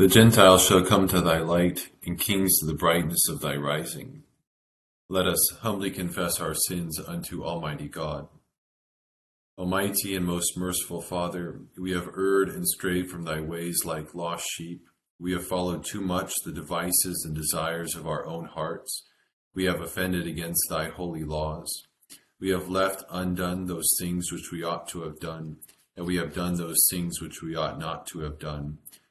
The Gentiles shall come to thy light, and kings to the brightness of thy rising. Let us humbly confess our sins unto Almighty God. Almighty and most merciful Father, we have erred and strayed from thy ways like lost sheep. We have followed too much the devices and desires of our own hearts. We have offended against thy holy laws. We have left undone those things which we ought to have done, and we have done those things which we ought not to have done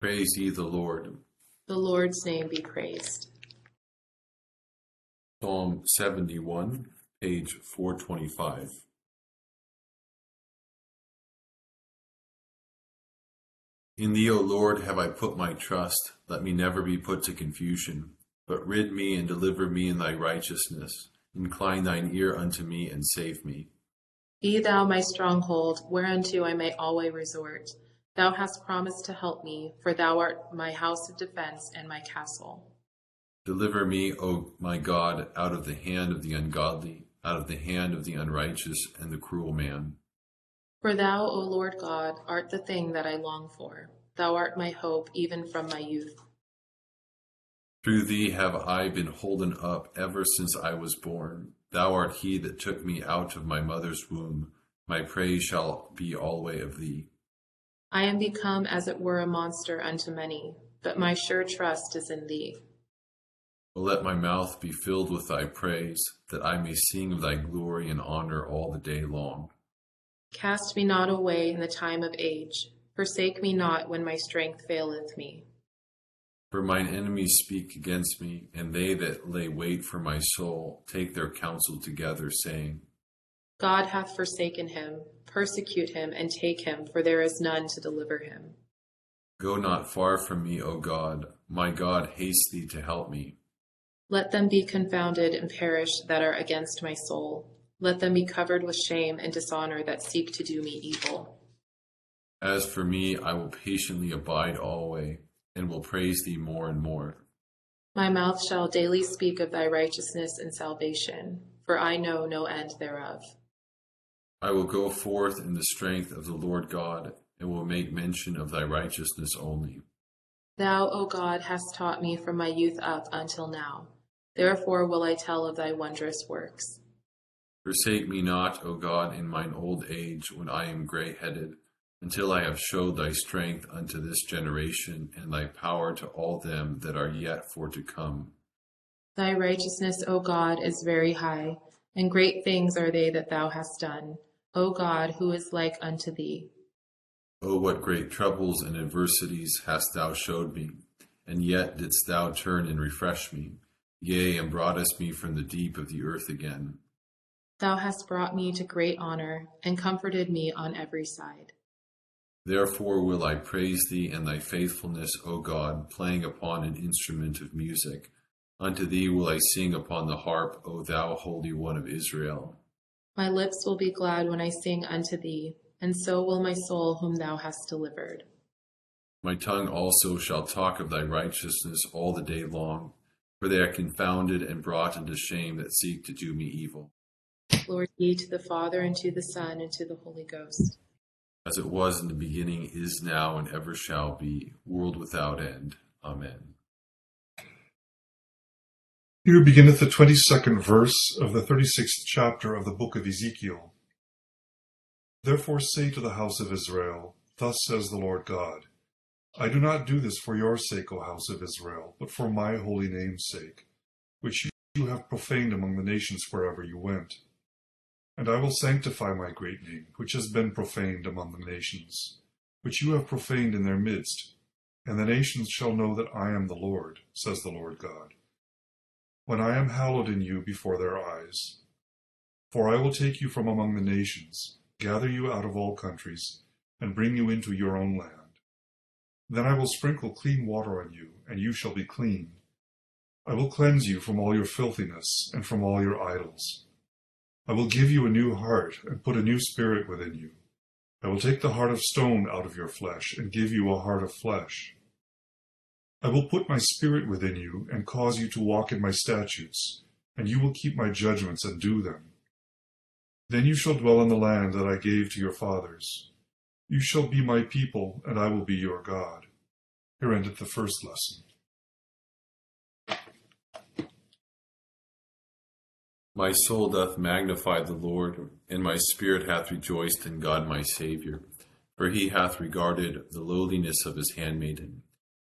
Praise ye the Lord. The Lord's name be praised. Psalm 71, page 425. In thee, O Lord, have I put my trust. Let me never be put to confusion. But rid me and deliver me in thy righteousness. Incline thine ear unto me and save me. Be thou my stronghold, whereunto I may always resort. Thou hast promised to help me, for thou art my house of defense and my castle. Deliver me, O my God, out of the hand of the ungodly, out of the hand of the unrighteous and the cruel man. For thou, O Lord God, art the thing that I long for. Thou art my hope even from my youth. Through thee have I been holden up ever since I was born. Thou art he that took me out of my mother's womb. My praise shall be alway of thee. I am become as it were a monster unto many, but my sure trust is in thee. let my mouth be filled with thy praise, that I may sing of thy glory and honor all the day long. Cast me not away in the time of age, forsake me not when my strength faileth me. For mine enemies speak against me, and they that lay wait for my soul take their counsel together, saying, God hath forsaken him persecute him and take him, for there is none to deliver him. Go not far from me, O God. My God, haste thee to help me. Let them be confounded and perish that are against my soul. Let them be covered with shame and dishonor that seek to do me evil. As for me, I will patiently abide alway, and will praise thee more and more. My mouth shall daily speak of thy righteousness and salvation, for I know no end thereof. I will go forth in the strength of the Lord God, and will make mention of thy righteousness only. Thou, O God, hast taught me from my youth up until now. Therefore will I tell of thy wondrous works. Forsake me not, O God, in mine old age, when I am grey headed, until I have showed thy strength unto this generation, and thy power to all them that are yet for to come. Thy righteousness, O God, is very high, and great things are they that thou hast done. O God, who is like unto thee? O what great troubles and adversities hast thou showed me, and yet didst thou turn and refresh me, yea, and broughtest me from the deep of the earth again. Thou hast brought me to great honor, and comforted me on every side. Therefore will I praise thee and thy faithfulness, O God, playing upon an instrument of music. Unto thee will I sing upon the harp, O thou Holy One of Israel. My lips will be glad when I sing unto thee, and so will my soul whom thou hast delivered. My tongue also shall talk of thy righteousness all the day long, for they are confounded and brought into shame that seek to do me evil. Glory be to the Father, and to the Son, and to the Holy Ghost. As it was in the beginning, is now, and ever shall be, world without end. Amen. Here beginneth the 22nd verse of the 36th chapter of the book of Ezekiel. Therefore say to the house of Israel, Thus says the Lord God, I do not do this for your sake, O house of Israel, but for my holy name's sake, which you have profaned among the nations wherever you went. And I will sanctify my great name, which has been profaned among the nations, which you have profaned in their midst, and the nations shall know that I am the Lord, says the Lord God, when I am hallowed in you before their eyes. For I will take you from among the nations, gather you out of all countries, and bring you into your own land. Then I will sprinkle clean water on you, and you shall be clean. I will cleanse you from all your filthiness and from all your idols. I will give you a new heart and put a new spirit within you. I will take the heart of stone out of your flesh and give you a heart of flesh. I will put my spirit within you and cause you to walk in my statutes, and you will keep my judgments and do them. Then you shall dwell in the land that I gave to your fathers. You shall be my people, and I will be your God. Here endeth the first lesson. My soul doth magnify the Lord, and my spirit hath rejoiced in God my Saviour. For he hath regarded the lowliness of his handmaiden.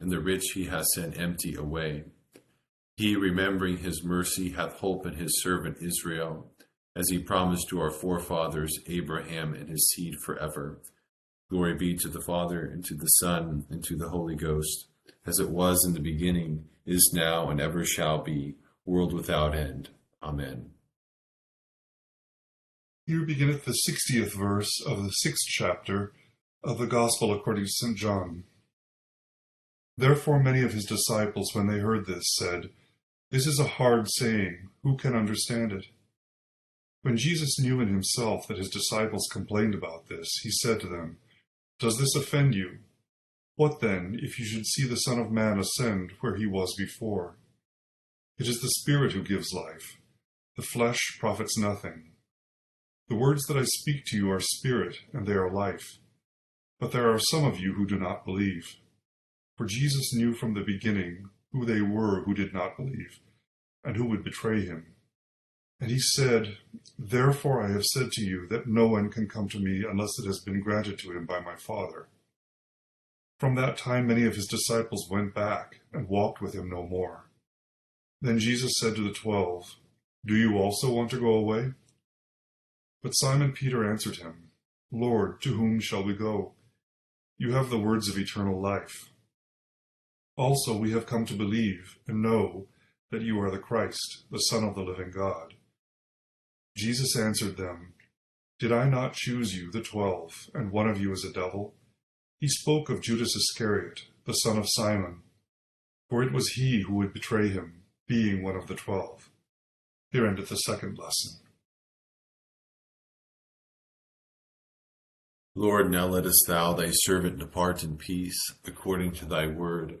and the rich he hath sent empty away. He, remembering his mercy, hath hope in his servant Israel, as he promised to our forefathers Abraham and his seed forever. Glory be to the Father, and to the Son, and to the Holy Ghost, as it was in the beginning, is now, and ever shall be, world without end. Amen. Here beginneth the sixtieth verse of the sixth chapter of the Gospel according to St. John. Therefore many of his disciples, when they heard this, said, This is a hard saying, who can understand it? When Jesus knew in himself that his disciples complained about this, he said to them, Does this offend you? What then, if you should see the Son of Man ascend where he was before? It is the Spirit who gives life. The flesh profits nothing. The words that I speak to you are spirit, and they are life. But there are some of you who do not believe. For Jesus knew from the beginning who they were who did not believe, and who would betray him. And he said, Therefore I have said to you that no one can come to me unless it has been granted to him by my Father. From that time many of his disciples went back and walked with him no more. Then Jesus said to the twelve, Do you also want to go away? But Simon Peter answered him, Lord, to whom shall we go? You have the words of eternal life. Also we have come to believe and know that you are the Christ, the Son of the living God. Jesus answered them, Did I not choose you, the twelve, and one of you is a devil? He spoke of Judas Iscariot, the son of Simon, for it was he who would betray him, being one of the twelve. Here endeth the second lesson. Lord, now lettest thou thy servant depart in peace, according to thy word.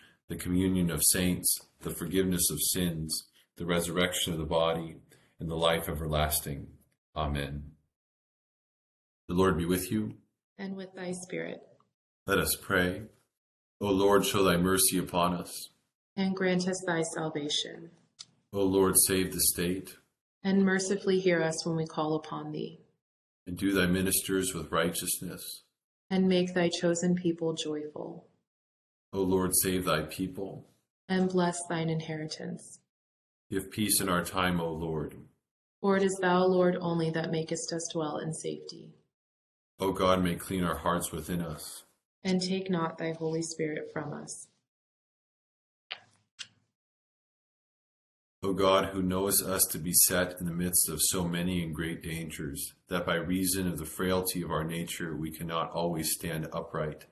the communion of saints, the forgiveness of sins, the resurrection of the body, and the life everlasting. Amen. The Lord be with you. And with thy spirit. Let us pray. O Lord, show thy mercy upon us. And grant us thy salvation. O Lord, save the state. And mercifully hear us when we call upon thee. And do thy ministers with righteousness. And make thy chosen people joyful. O Lord, save thy people. And bless thine inheritance. Give peace in our time, O Lord. For it is thou, Lord, only that makest us dwell in safety. O God, may clean our hearts within us. And take not thy Holy Spirit from us. O God, who knowest us to be set in the midst of so many and great dangers, that by reason of the frailty of our nature we cannot always stand upright,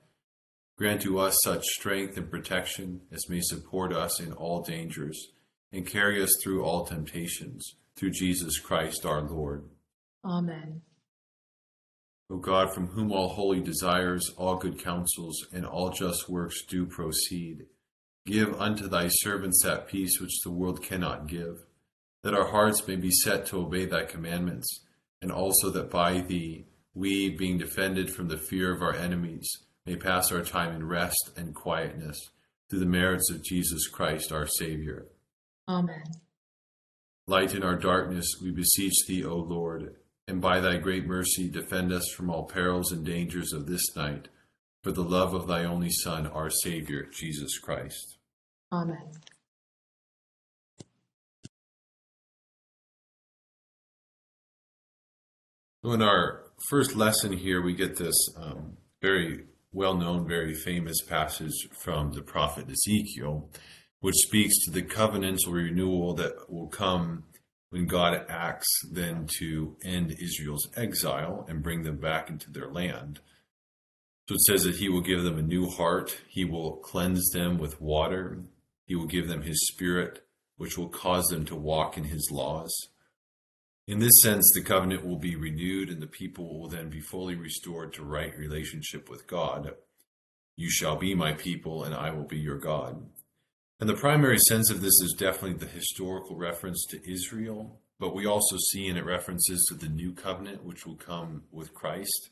grant to us such strength and protection as may support us in all dangers, and carry us through all temptations, through Jesus Christ our Lord. Amen. O God, from whom all holy desires, all good counsels, and all just works do proceed, give unto thy servants that peace which the world cannot give, that our hearts may be set to obey thy commandments, and also that by thee we, being defended from the fear of our enemies, may pass our time in rest and quietness, through the merits of Jesus Christ our Saviour. Amen. Light in our darkness, we beseech thee, O Lord, and by thy great mercy defend us from all perils and dangers of this night, for the love of thy only Son, our Saviour, Jesus Christ. Amen. So in our first lesson here, we get this um, very well known, very famous passage from the prophet Ezekiel, which speaks to the covenantal renewal that will come when God acts then to end Israel's exile and bring them back into their land. So it says that he will give them a new heart, he will cleanse them with water, he will give them his spirit, which will cause them to walk in his laws. In this sense, the covenant will be renewed and the people will then be fully restored to right relationship with God. You shall be my people and I will be your God. And the primary sense of this is definitely the historical reference to Israel, but we also see in it references to the new covenant, which will come with Christ.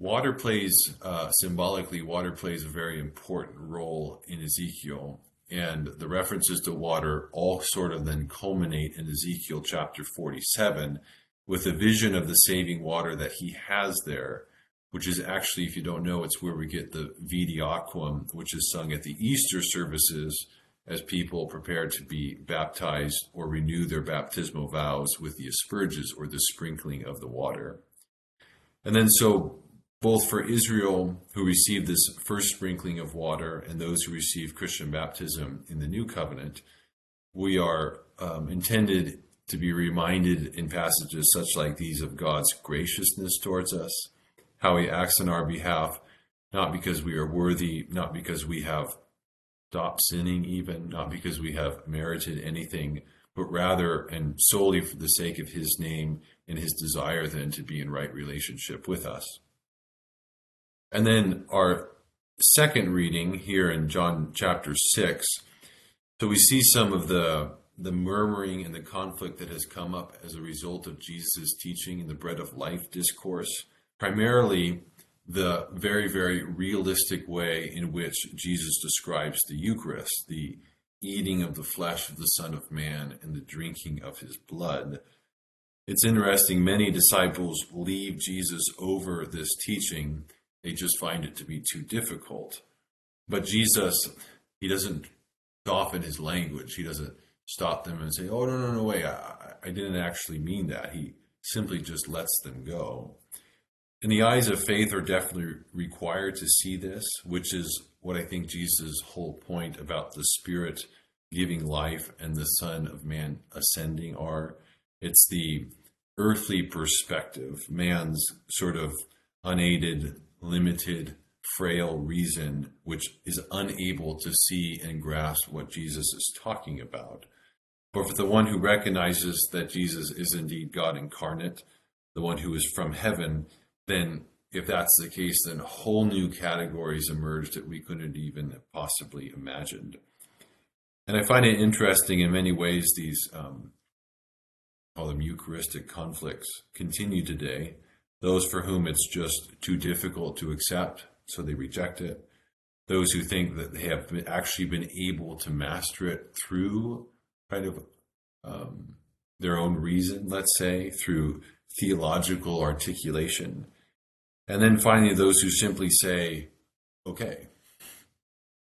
Water plays, uh, symbolically, water plays a very important role in Ezekiel. And the references to water all sort of then culminate in Ezekiel chapter 47 with a vision of the saving water that he has there, which is actually, if you don't know, it's where we get the Vidi Aquam, which is sung at the Easter services as people prepare to be baptized or renew their baptismal vows with the asperges or the sprinkling of the water. And then, so both for Israel, who received this first sprinkling of water, and those who receive Christian baptism in the new covenant, we are um, intended to be reminded in passages such like these of God's graciousness towards us, how He acts on our behalf, not because we are worthy, not because we have stopped sinning, even, not because we have merited anything, but rather and solely for the sake of His name and His desire then to be in right relationship with us. And then our second reading here in John chapter 6. So we see some of the the murmuring and the conflict that has come up as a result of Jesus' teaching in the bread of life discourse, primarily the very, very realistic way in which Jesus describes the Eucharist, the eating of the flesh of the Son of Man and the drinking of his blood. It's interesting, many disciples leave Jesus over this teaching they just find it to be too difficult. But Jesus, he doesn't soften his language. He doesn't stop them and say, "Oh no, no, no, wait! I, I didn't actually mean that." He simply just lets them go. And the eyes of faith are definitely required to see this, which is what I think Jesus' whole point about the Spirit giving life and the Son of Man ascending are. It's the earthly perspective, man's sort of unaided, limited, frail reason, which is unable to see and grasp what Jesus is talking about. But for the one who recognizes that Jesus is indeed God incarnate, the one who is from heaven, then if that's the case, then whole new categories emerge that we couldn't even have possibly imagined. And I find it interesting in many ways these um, call them Eucharistic conflicts continue today. Those for whom it's just too difficult to accept, so they reject it. Those who think that they have actually been able to master it through kind of um, their own reason, let's say, through theological articulation. And then finally, those who simply say, okay,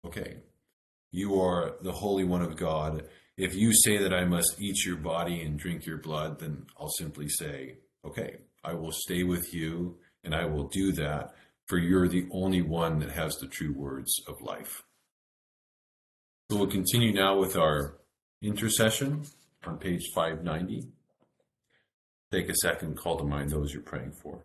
okay, you are the Holy One of God. If you say that I must eat your body and drink your blood, then I'll simply say, okay, I will stay with you and I will do that, for you're the only one that has the true words of life. So we'll continue now with our intercession on page 590. Take a second, call to mind those you're praying for.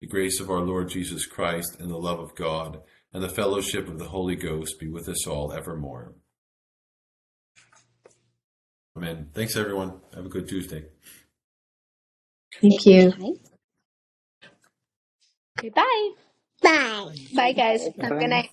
The grace of our Lord Jesus Christ and the love of God and the fellowship of the Holy Ghost be with us all evermore. Amen. Thanks, everyone. Have a good Tuesday. Thank you. Okay, bye. Bye. Bye, guys. Have a good night.